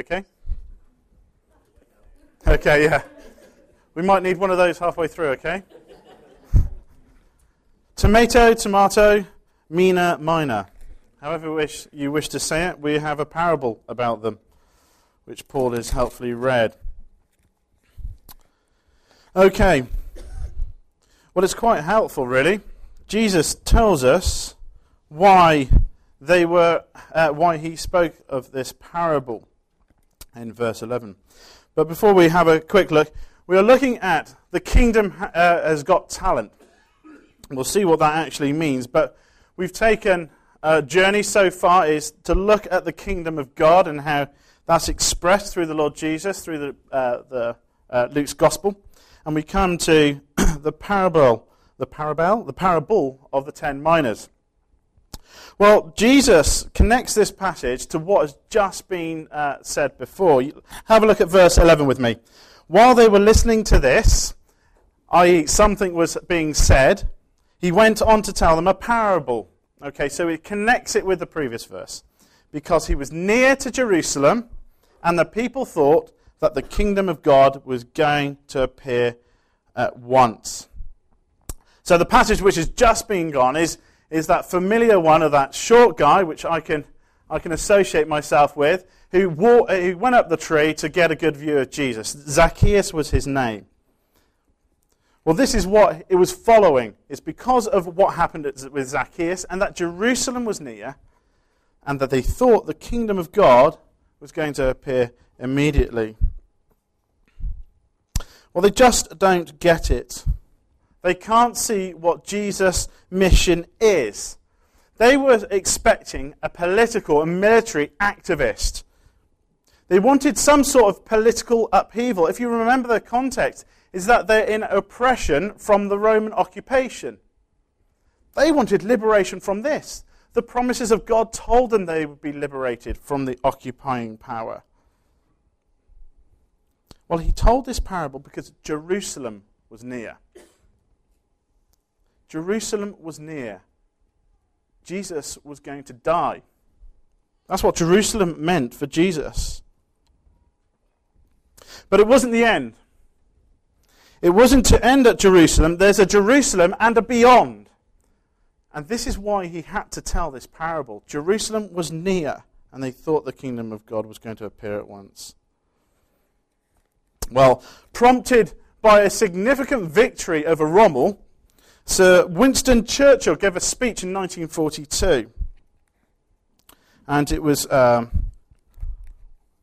You okay? Okay, yeah. We might need one of those halfway through, okay? tomato, tomato, mina, minor. However wish you wish to say it, we have a parable about them, which Paul has helpfully read. Okay. Well, it's quite helpful, really. Jesus tells us why they were, uh, why he spoke of this parable in verse 11. But before we have a quick look, we are looking at the kingdom uh, has got talent. We'll see what that actually means. But we've taken a journey so far is to look at the kingdom of God and how that's expressed through the Lord Jesus, through the, uh, the uh, Luke's gospel. And we come to the parable, the parable, the parable of the ten minas. Well, Jesus connects this passage to what has just been uh, said before. Have a look at verse 11 with me. While they were listening to this, i.e., something was being said, he went on to tell them a parable. Okay, so he connects it with the previous verse. Because he was near to Jerusalem, and the people thought that the kingdom of God was going to appear at once. So the passage which has just been gone is, is that familiar one of that short guy, which I can, I can associate myself with, who, walked, uh, who went up the tree to get a good view of Jesus. Zacchaeus was his name. Well, this is what it was following. It's because of what happened with Zacchaeus and that Jerusalem was near and that they thought the kingdom of God was going to appear immediately. Well, they just don't get it. They can't see what Jesus' mission is. They were expecting a political and military activist they wanted some sort of political upheaval. If you remember the context, is that they're in oppression from the Roman occupation. They wanted liberation from this. The promises of God told them they would be liberated from the occupying power. Well, he told this parable because Jerusalem was near. Jerusalem was near. Jesus was going to die. That's what Jerusalem meant for Jesus. But it wasn't the end. It wasn't to end at Jerusalem. There's a Jerusalem and a beyond. And this is why he had to tell this parable. Jerusalem was near, and they thought the kingdom of God was going to appear at once. Well, prompted by a significant victory over Rommel, Sir Winston Churchill gave a speech in 1942. And it was. Um,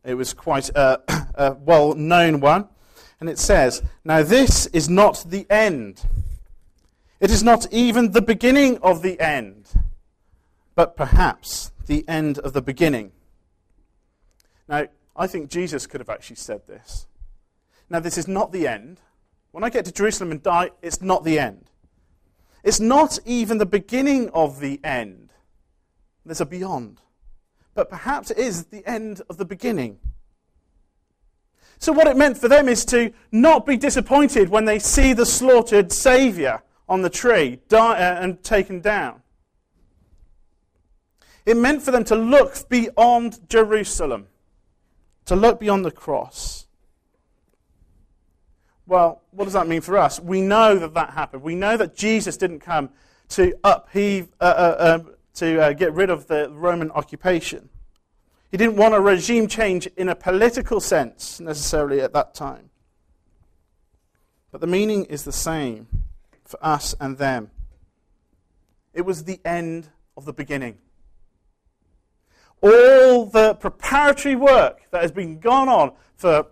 it was quite a, a well known one. And it says, Now this is not the end. It is not even the beginning of the end, but perhaps the end of the beginning. Now, I think Jesus could have actually said this. Now, this is not the end. When I get to Jerusalem and die, it's not the end. It's not even the beginning of the end. There's a beyond but perhaps it is the end of the beginning. So, what it meant for them is to not be disappointed when they see the slaughtered Saviour on the tree uh, and taken down. It meant for them to look beyond Jerusalem, to look beyond the cross. Well, what does that mean for us? We know that that happened. We know that Jesus didn't come to upheave, uh, uh, um, to uh, get rid of the Roman occupation. He didn't want a regime change in a political sense necessarily at that time. But the meaning is the same for us and them. It was the end of the beginning. All the preparatory work that has been gone on for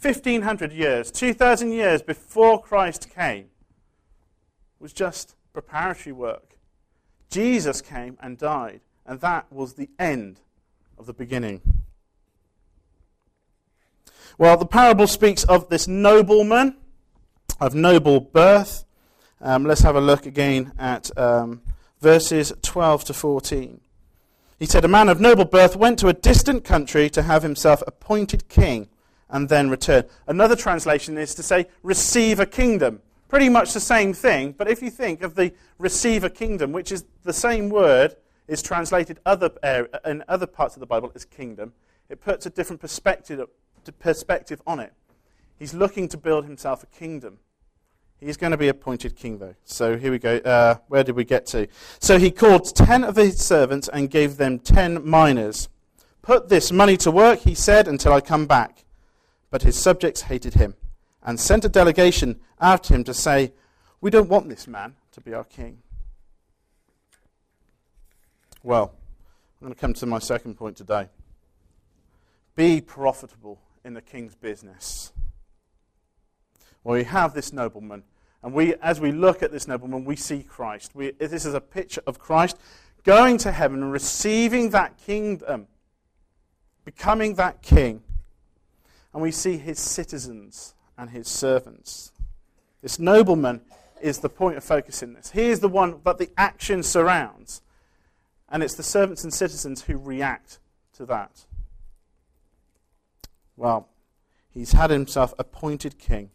1500 years, 2000 years before Christ came, was just preparatory work. Jesus came and died, and that was the end of the beginning. Well, the parable speaks of this nobleman of noble birth. Um, let's have a look again at um, verses 12 to 14. He said, A man of noble birth went to a distant country to have himself appointed king and then return. Another translation is to say, receive a kingdom. Pretty much the same thing, but if you think of the receive a kingdom, which is the same word is translated other, in other parts of the Bible as kingdom. it puts a different perspective, perspective on it. He's looking to build himself a kingdom. He's going to be appointed king, though. So here we go. Uh, where did we get to? So he called ten of his servants and gave them ten minas. Put this money to work, he said, until I come back. But his subjects hated him and sent a delegation after him to say, We don't want this man to be our king. Well, I'm going to come to my second point today. Be profitable in the king's business. Well, we have this nobleman, and we, as we look at this nobleman, we see Christ. We, this is a picture of Christ going to heaven and receiving that kingdom, becoming that king. And we see his citizens and his servants. This nobleman is the point of focus in this. He is the one that the action surrounds. And it's the servants and citizens who react to that. Well, he's had himself appointed king.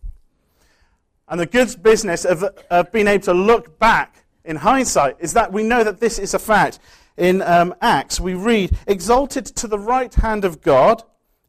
And the good business of, of being able to look back in hindsight is that we know that this is a fact. In um, Acts, we read, Exalted to the right hand of God,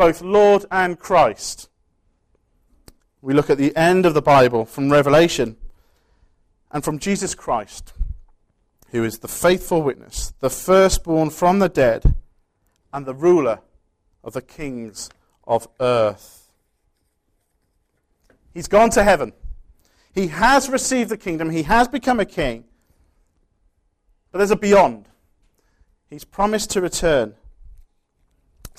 both Lord and Christ. We look at the end of the Bible from Revelation and from Jesus Christ, who is the faithful witness, the firstborn from the dead, and the ruler of the kings of earth. He's gone to heaven. He has received the kingdom, he has become a king. But there's a beyond. He's promised to return.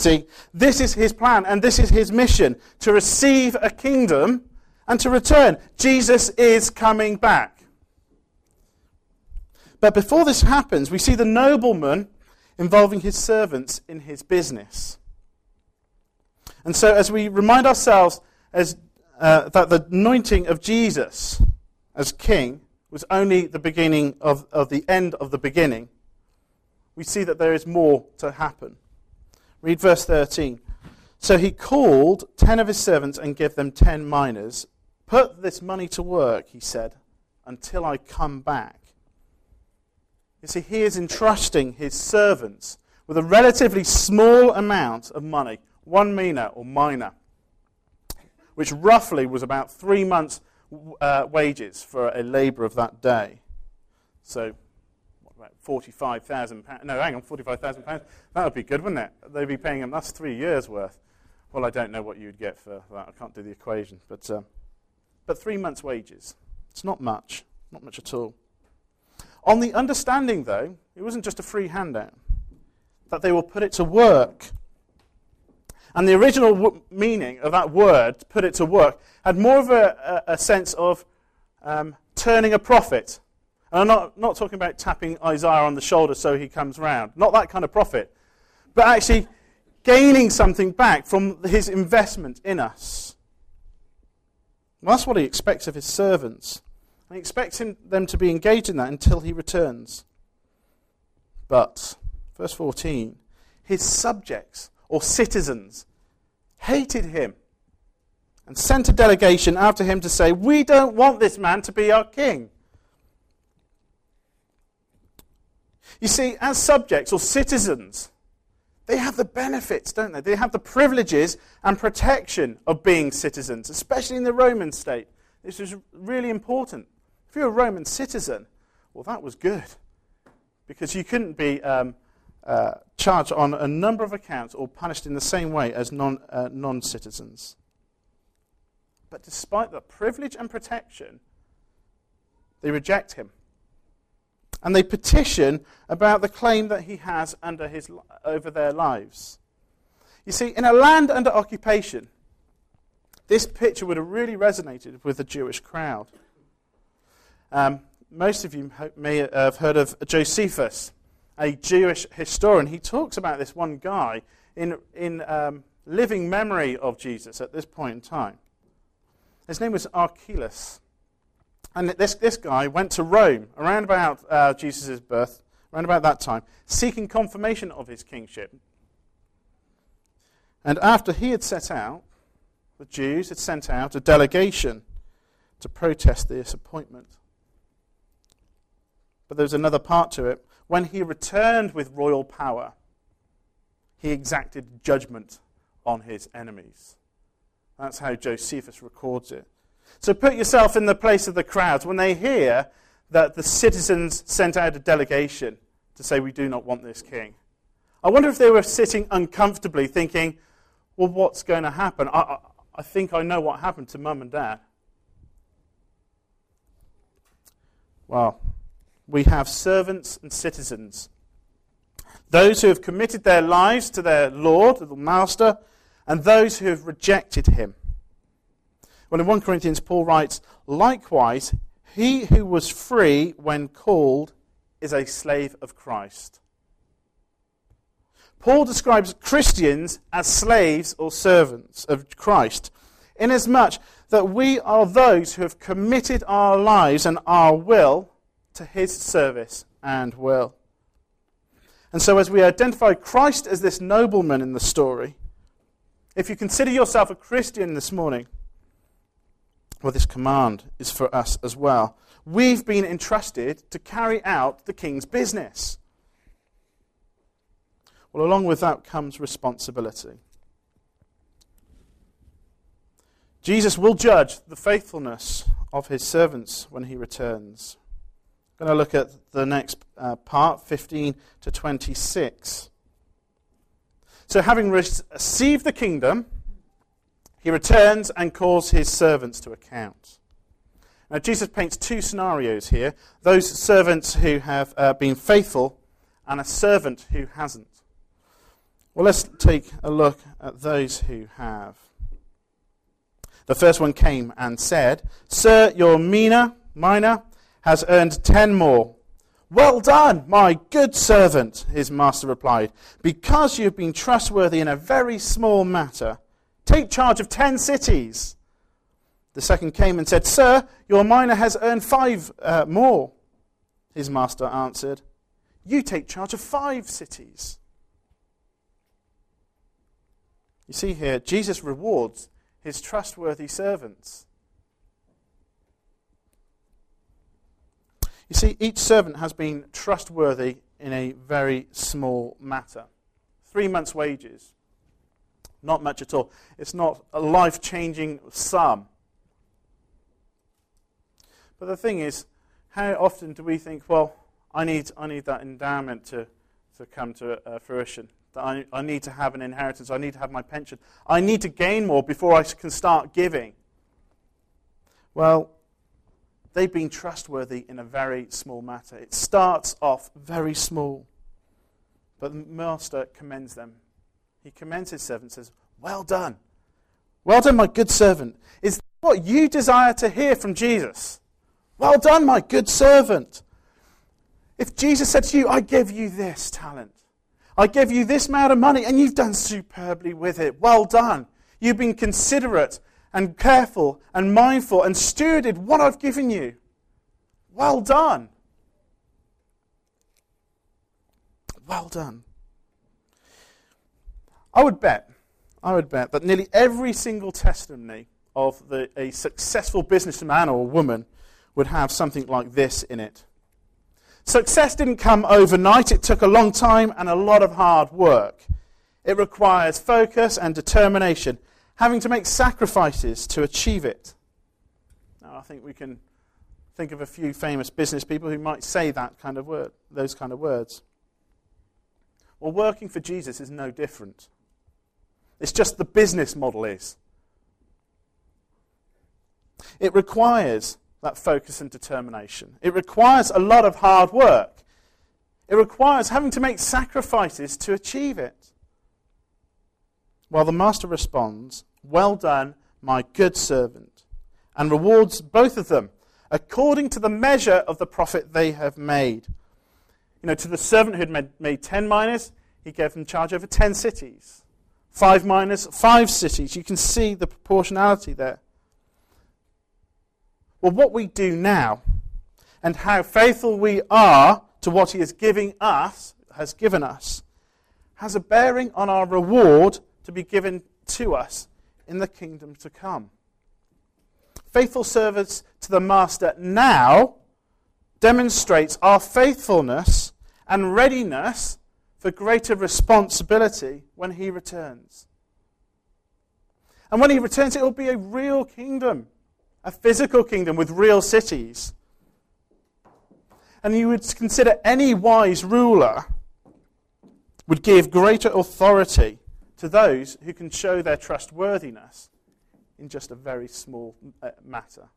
See, this is his plan and this is his mission to receive a kingdom and to return. Jesus is coming back. But before this happens, we see the nobleman involving his servants in his business. And so, as we remind ourselves as uh, that the anointing of Jesus as king was only the beginning of, of the end of the beginning, we see that there is more to happen. Read verse 13. So he called ten of his servants and gave them ten minas. Put this money to work, he said, until I come back. You see, he is entrusting his servants with a relatively small amount of money, one mina or mina which roughly was about three months' uh, wages for a labourer of that day. So, what about forty-five thousand pounds? No, hang on, forty-five thousand pounds. That would be good, wouldn't it? They'd be paying him. That's three years' worth. Well, I don't know what you'd get for that. I can't do the equation, but uh, but three months' wages. It's not much, not much at all. On the understanding, though, it wasn't just a free handout, that they will put it to work and the original w- meaning of that word, put it to work, had more of a, a, a sense of um, turning a profit. And I'm not, not talking about tapping Isaiah on the shoulder so he comes round. Not that kind of profit. But actually gaining something back from his investment in us. Well, that's what he expects of his servants. And he expects him, them to be engaged in that until he returns. But, verse 14, his subjects or citizens hated him and sent a delegation after him to say, We don't want this man to be our king. You see, as subjects or citizens, they have the benefits, don't they? They have the privileges and protection of being citizens, especially in the Roman state. This is really important. If you're a Roman citizen, well, that was good because you couldn't be um, uh, charged on a number of accounts or punished in the same way as non, uh, non-citizens. But despite the privilege and protection, they reject him. And they petition about the claim that he has under his, over their lives. You see, in a land under occupation, this picture would have really resonated with the Jewish crowd. Um, most of you may have heard of Josephus a Jewish historian, he talks about this one guy in, in um, living memory of Jesus at this point in time. His name was Archelaus. And this, this guy went to Rome around about uh, Jesus' birth, around about that time, seeking confirmation of his kingship. And after he had set out, the Jews had sent out a delegation to protest this appointment. But there's another part to it. When he returned with royal power, he exacted judgment on his enemies. That's how Josephus records it. So put yourself in the place of the crowds when they hear that the citizens sent out a delegation to say, We do not want this king. I wonder if they were sitting uncomfortably thinking, Well, what's going to happen? I, I, I think I know what happened to mum and dad. Well, we have servants and citizens. Those who have committed their lives to their Lord, the Master, and those who have rejected him. Well, in 1 Corinthians, Paul writes, Likewise, he who was free when called is a slave of Christ. Paul describes Christians as slaves or servants of Christ, inasmuch that we are those who have committed our lives and our will to his service and will. And so, as we identify Christ as this nobleman in the story, if you consider yourself a Christian this morning, well, this command is for us as well. We've been entrusted to carry out the king's business. Well, along with that comes responsibility. Jesus will judge the faithfulness of his servants when he returns. I'm going to look at the next uh, part, 15 to 26. So, having received the kingdom, he returns and calls his servants to account. Now, Jesus paints two scenarios here those servants who have uh, been faithful and a servant who hasn't. Well, let's take a look at those who have. The first one came and said, Sir, your mina, mina has earned ten more. Well done, my good servant, his master replied. Because you've been trustworthy in a very small matter, take charge of ten cities. The second came and said, Sir, your mina has earned five uh, more. His master answered, You take charge of five cities. You see here, Jesus rewards his trustworthy servants. You see, each servant has been trustworthy in a very small matter. Three months' wages. Not much at all. It's not a life changing sum. But the thing is, how often do we think, well, I need, I need that endowment to, to come to uh, fruition? that I, I need to have an inheritance, I need to have my pension, I need to gain more before I can start giving. Well, they've been trustworthy in a very small matter. It starts off very small. But the master commends them. He commends his servant says, Well done. Well done, my good servant. Is what you desire to hear from Jesus? Well done, my good servant. If Jesus said to you, I give you this talent, I give you this amount of money and you've done superbly with it. Well done. You've been considerate and careful and mindful and stewarded what I've given you. Well done. Well done. I would bet, I would bet that nearly every single testimony of the, a successful businessman or woman would have something like this in it. Success didn't come overnight, it took a long time and a lot of hard work. It requires focus and determination, having to make sacrifices to achieve it. Now, I think we can think of a few famous business people who might say that kind of word, those kind of words. Well, working for Jesus is no different. It's just the business model is. It requires that focus and determination. It requires a lot of hard work. It requires having to make sacrifices to achieve it. While the master responds, Well done, my good servant, and rewards both of them according to the measure of the profit they have made. You know, to the servant who had made, made 10 minas, he gave them charge over 10 cities. Five five cities. You can see the proportionality there. Well, what we do now and how faithful we are to what He is giving us, has given us, has a bearing on our reward to be given to us in the kingdom to come. Faithful service to the Master now demonstrates our faithfulness and readiness for greater responsibility when He returns. And when He returns, it will be a real kingdom, a physical kingdom with real cities. And you would consider any wise ruler would give greater authority to those who can show their trustworthiness in just a very small uh, matter.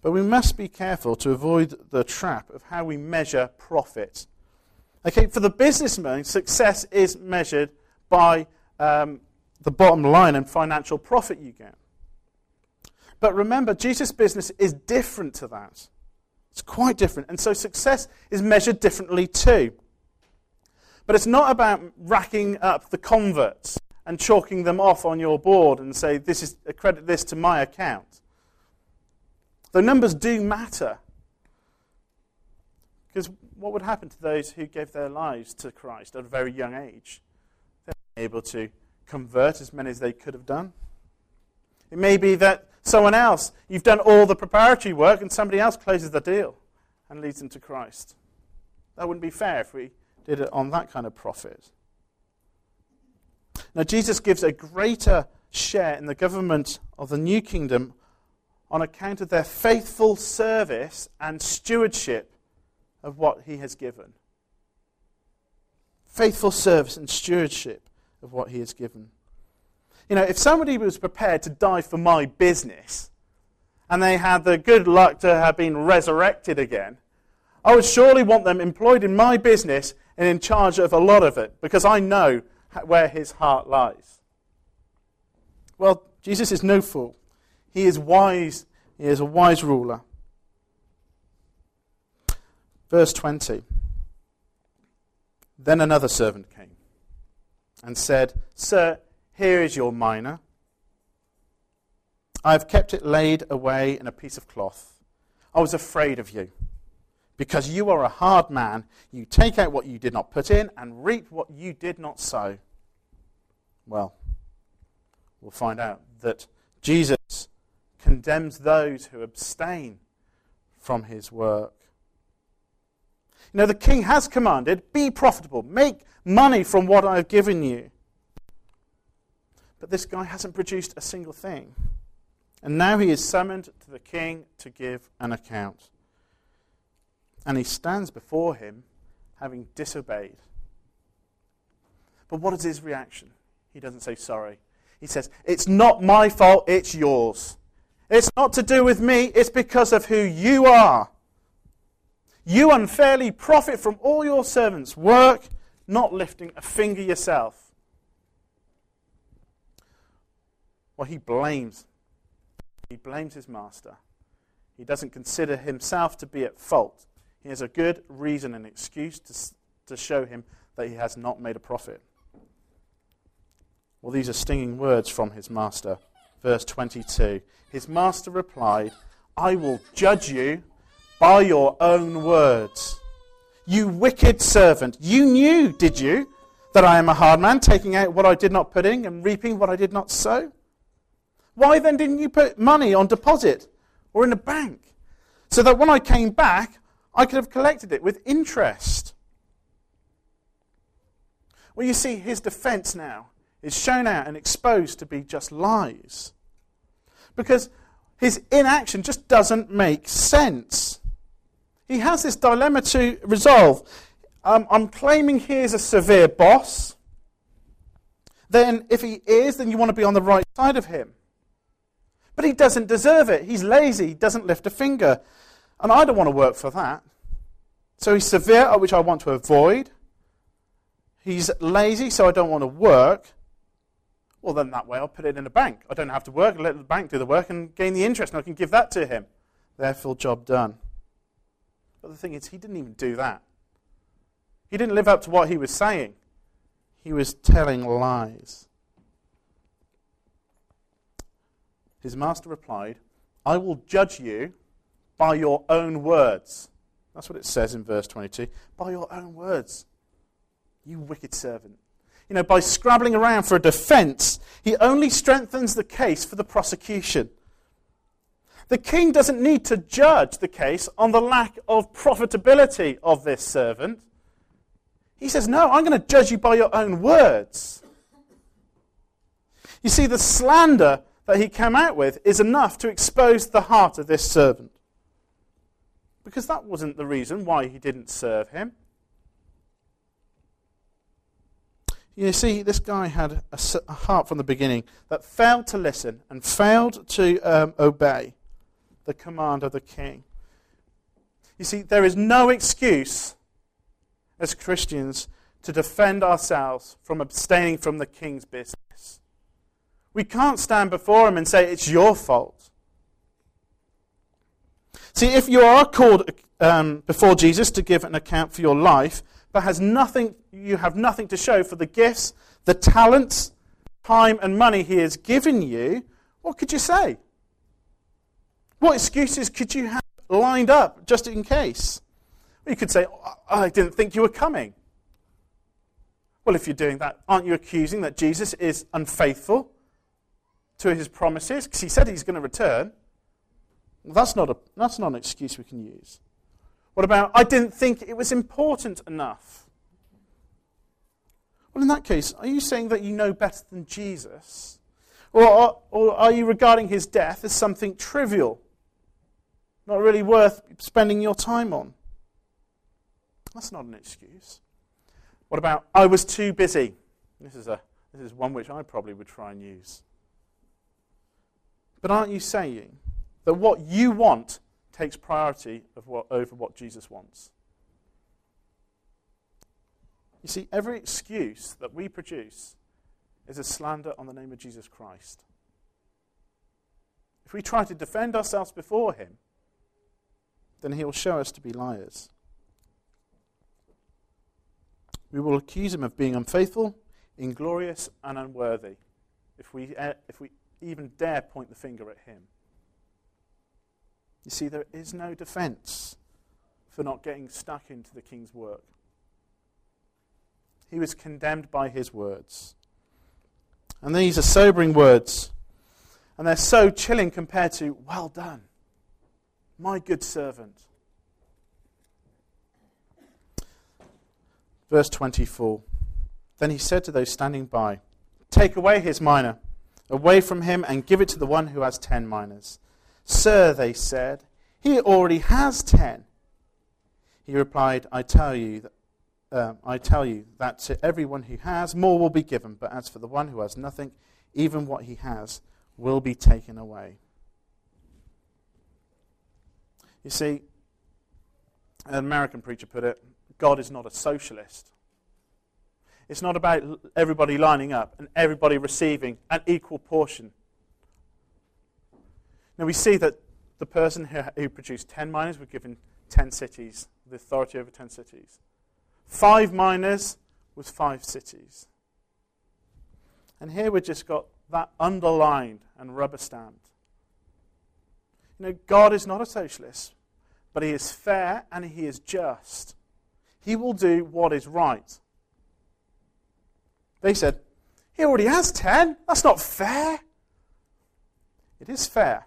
But we must be careful to avoid the trap of how we measure profit. Okay, for the businessman, success is measured by um, the bottom line and financial profit you get. But remember, Jesus' business is different to that. It's quite different. And so success is measured differently too. But it's not about racking up the converts and chalking them off on your board and say, this is, credit this to my account. The numbers do matter. Because what would happen to those who gave their lives to Christ at a very young age? They're able to convert as many as they could have done. It may be that someone else, you've done all the preparatory work, and somebody else closes the deal and leads them to Christ. That wouldn't be fair if we did it on that kind of profit. Now, Jesus gives a greater share in the government of the new kingdom on account of their faithful service and stewardship of what he has given. Faithful service and stewardship of what he has given. You know, if somebody was prepared to die for my business and they had the good luck to have been resurrected again, I would surely want them employed in my business and in charge of a lot of it because I know where his heart lies. Well, Jesus is no fool. He is wise. He is a wise ruler. Verse 20. Then another servant came and said, Sir, here is your mina. I have kept it laid away in a piece of cloth. I was afraid of you. Because you are a hard man, you take out what you did not put in and reap what you did not sow. Well, we'll find out that Jesus condemns those who abstain from his work. Know, the king has commanded, be profitable, make money from what I have given you. But this guy hasn't produced a single thing. And now he is summoned to the king to give an account and he stands before him having disobeyed. But what is his reaction? He doesn't say sorry. He says, It's not my fault, it's yours. It's not to do with me, it's because of who you are. You unfairly profit from all your servants' work, not lifting a finger yourself. Well, he blames. He blames his master. He doesn't consider himself to be at fault. He has a good reason and excuse to, to show him that he has not made a profit. Well, these are stinging words from his master. Verse 22 His master replied, I will judge you by your own words. You wicked servant, you knew, did you, that I am a hard man, taking out what I did not put in and reaping what I did not sow? Why then didn't you put money on deposit or in a bank? So that when I came back, I could have collected it with interest. Well, you see, his defense now is shown out and exposed to be just lies. Because his inaction just doesn't make sense. He has this dilemma to resolve. Um, I'm claiming he is a severe boss. Then, if he is, then you want to be on the right side of him. But he doesn't deserve it. He's lazy. He doesn't lift a finger. And I don't want to work for that. So he's severe, which I want to avoid. He's lazy, so I don't want to work. Well, then that way I'll put it in a bank. I don't have to work, I let the bank do the work and gain the interest, and I can give that to him. Therefore, job done. But the thing is, he didn't even do that. He didn't live up to what he was saying. he was telling lies. His master replied, I will judge you by your own words. That's what it says in verse 22. By your own words, you wicked servant. You know, by scrabbling around for a defense, he only strengthens the case for the prosecution. The king doesn't need to judge the case on the lack of profitability of this servant. He says, No, I'm going to judge you by your own words. You see, the slander that he came out with is enough to expose the heart of this servant. Because that wasn't the reason why he didn't serve him. You see, this guy had a, heart from the beginning that failed to listen and failed to um, obey the command of the king. You see, there is no excuse as Christians to defend ourselves from abstaining from the king's business. We can't stand before him and say, It's your fault. See, if you are called um, before Jesus to give an account for your life, but has nothing, you have nothing to show for the gifts, the talents, time, and money he has given you, what could you say? What excuses could you have lined up just in case? You could say, I didn't think you were coming. Well, if you're doing that, aren't you accusing that Jesus is unfaithful to his promises? Because he said he's going to return. That's, not a, that's not an excuse we can use. What about, I didn't think it was important enough? Well, in that case, are you saying that you know better than Jesus? Or, or are you regarding his death as something trivial? Not really worth spending your time on. That's not an excuse. What about, I was too busy? This is, a, this is one which I probably would try and use. But aren't you saying that what you want takes priority what, over what Jesus wants? You see, every excuse that we produce is a slander on the name of Jesus Christ. If we try to defend ourselves before Him, then he will show us to be liars. We will accuse him of being unfaithful, inglorious, and unworthy if we, uh, if we even dare point the finger at him. You see, there is no defense for not getting stuck into the king's work. He was condemned by his words. And these are sobering words. And they're so chilling compared to, well done. My good servant. Verse 24. Then he said to those standing by, Take away his mina, away from him, and give it to the one who has ten minas. Sir, they said, he already has ten. He replied, I tell you that. Uh, I tell you that to everyone who has, more will be given, but as for the one who has nothing, even what he has will be taken away. You see, an American preacher put it God is not a socialist. It's not about everybody lining up and everybody receiving an equal portion. Now, we see that the person who, produced 10 minas was given 10 cities, the authority over 10 cities. Five minas was five cities. And here we've just got that underlined and rubber stamped. You know, God is not a socialist, but He is fair and He is just. He will do what is right. They said, He already has ten. That's not fair. It is fair,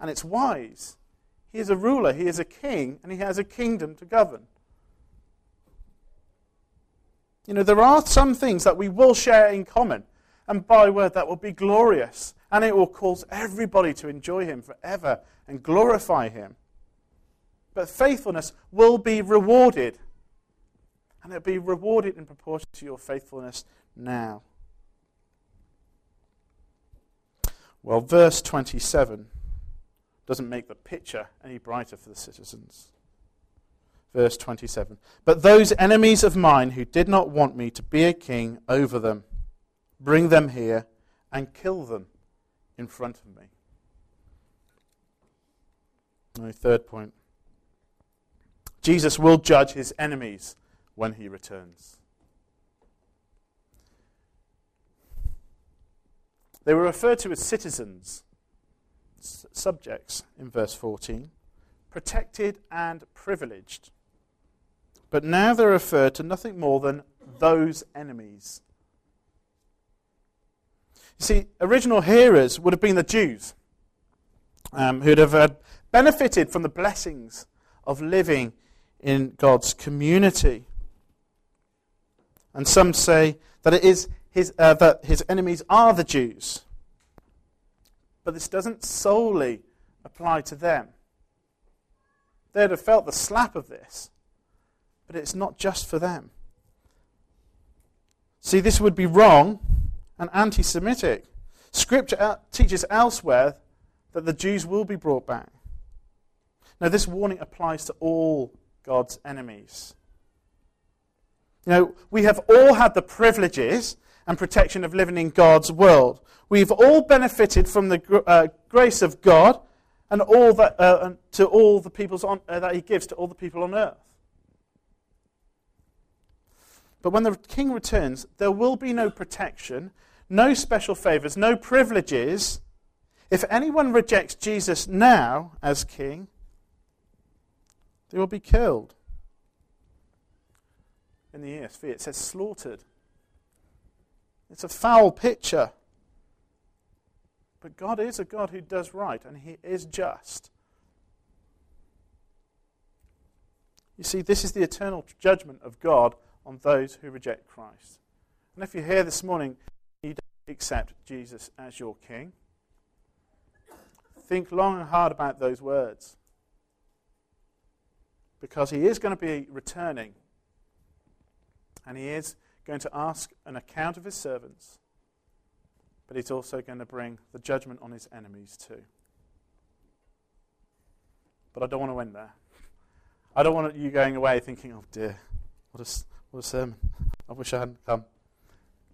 and it's wise. He is a ruler, he is a king, and he has a kingdom to govern. You know, there are some things that we will share in common, and by word that will be glorious, and it will cause everybody to enjoy him forever and glorify him. But faithfulness will be rewarded. And it'll be rewarded in proportion to your faithfulness now. Well, verse 27 doesn't make the picture any brighter for the citizens. Verse 27 But those enemies of mine who did not want me to be a king over them, bring them here and kill them in front of me. My third point Jesus will judge his enemies when he returns. They were referred to as citizens, subjects in verse 14, protected and privileged. But now they're referred to nothing more than those enemies. You see, original hearers would have been the Jews um, who'd have uh, benefited from the blessings of living in God's community. And some say that it is his, uh, that his enemies are the Jews. But this doesn't solely apply to them. They'd have felt the slap of this, but it's not just for them. See, this would be wrong and anti Semitic. Scripture teaches elsewhere that the Jews will be brought back. Now, this warning applies to all God's enemies. You know, we have all had the privileges and protection of living in God's world. We've all benefited from the uh, grace of God and all that, uh, to all the peoples on, uh, that He gives to all the people on earth. But when the King returns, there will be no protection, no special favors, no privileges. If anyone rejects Jesus now as King, they will be killed. In the ESV, it says slaughtered. It's a foul picture. But God is a God who does right, and He is just. You see, this is the eternal judgment of God on those who reject Christ. And if you're here this morning, you don't accept Jesus as your King, think long and hard about those words because he is going to be returning and he is going to ask an account of his servants, but he's also going to bring the judgment on his enemies too. But I don't want to end there. I don't want you going away thinking, oh dear, what a, what a sermon. I wish I hadn't come.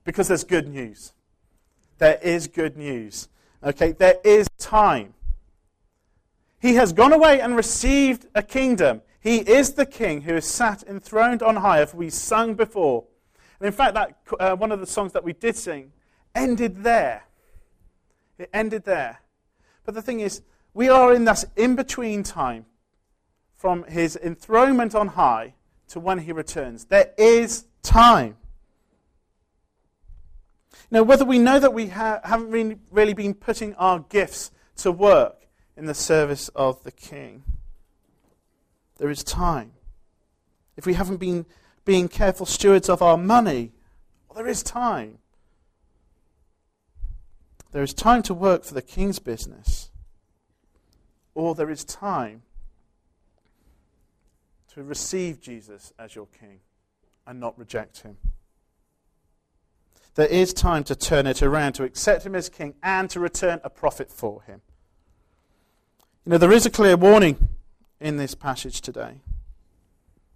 Because there's good news. There is good news. Okay, there is time. He has gone away and received a kingdom. He is the king who is sat enthroned on high, as we sung before. And in fact, that, uh, one of the songs that we did sing ended there. It ended there. But the thing is, we are in this in between time from his enthronement on high to when he returns. There is time. Now, whether we know that we ha- haven't really, really been putting our gifts to work in the service of the king there is time. If we haven't been being careful stewards of our money, well, there is time. There is time to work for the king's business, or there is time to receive Jesus as your king and not reject him. There is time to turn it around, to accept him as king, and to return a profit for him. You know, there is a clear warning in this passage today.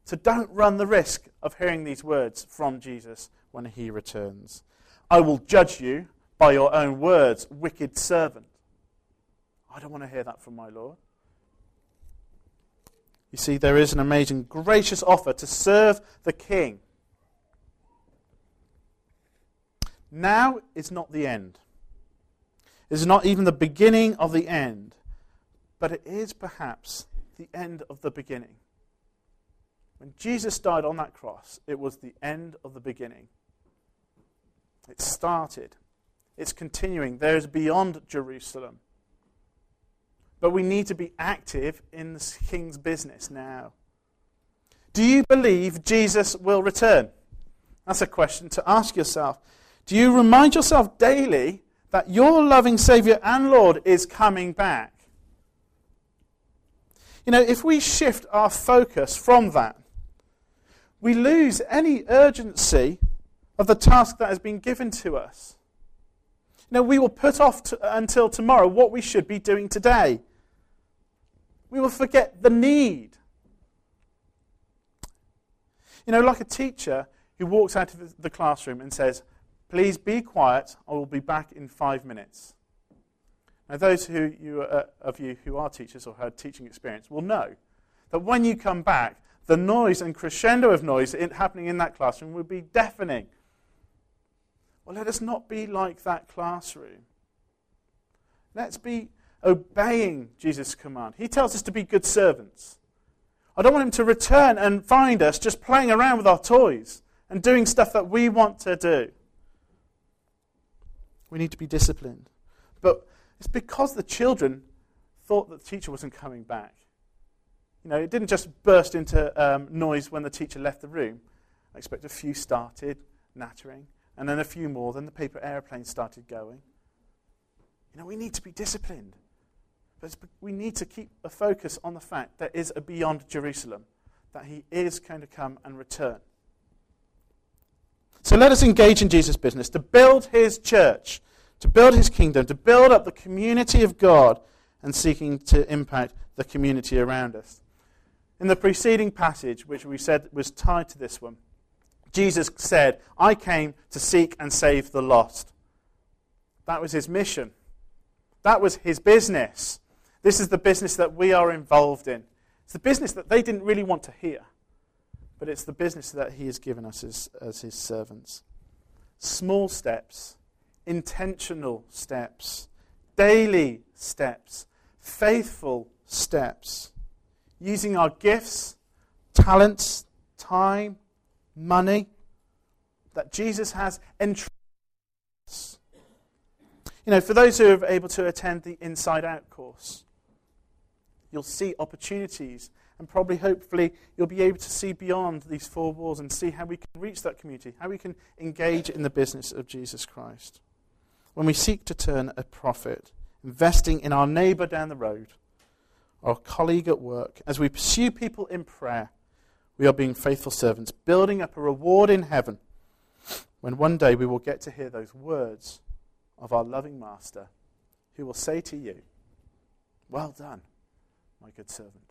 So don't run the risk of hearing these words from Jesus when he returns. I will judge you by your own words, wicked servant. I don't want to hear that from my Lord. You see, there is an amazing, gracious offer to serve the King. Now is not the end. It is not even the beginning of the end, but it is perhaps the end of the beginning. When Jesus died on that cross, it was the end of the beginning. It started. It's continuing. There is beyond Jerusalem. But we need to be active in the king's business now. Do you believe Jesus will return? That's a question to ask yourself. Do you remind yourself daily that your loving Savior and Lord is coming back? You know, if we shift our focus from that, we lose any urgency of the task that has been given to us. You know, we will put off to, until tomorrow what we should be doing today. We will forget the need. You know, like a teacher who walks out of the classroom and says, Please be quiet, I will be back in five minutes. Now, those who you, uh, of you who are teachers or had teaching experience will know that when you come back, the noise and crescendo of noise in, happening in that classroom would be deafening. Well, let us not be like that classroom. Let's be obeying Jesus' command. He tells us to be good servants. I don't want him to return and find us just playing around with our toys and doing stuff that we want to do. We need to be disciplined. But it's because the children thought that the teacher wasn't coming back. You know, it didn't just burst into um, noise when the teacher left the room. I expect a few started nattering, and then a few more. Then the paper airplane started going. You know, we need to be disciplined. But we need to keep a focus on the fact there is a beyond Jerusalem, that he is going to come and return. So let us engage in Jesus' business to build his church, to build his kingdom, to build up the community of God and seeking to impact the community around us. In the preceding passage, which we said was tied to this one, Jesus said, I came to seek and save the lost. That was his mission. That was his business. This is the business that we are involved in. It's the business that they didn't really want to hear, but it's the business that he has given us as, as his servants. Small steps, intentional steps, daily steps, faithful steps, using our gifts, talents, time, money that Jesus has entrusted us. You know, for those who are able to attend the Inside Out course, you'll see opportunities and probably, hopefully, you'll be able to see beyond these four walls and see how we can reach that community, how we can engage in the business of Jesus Christ. When we seek to turn a profit, investing in our neighbour down the road, our colleague at work, as we pursue people in prayer, we are being faithful servants, building up a reward in heaven when one day we will get to hear those words of our loving Master who will say to you, Well done, my good servant.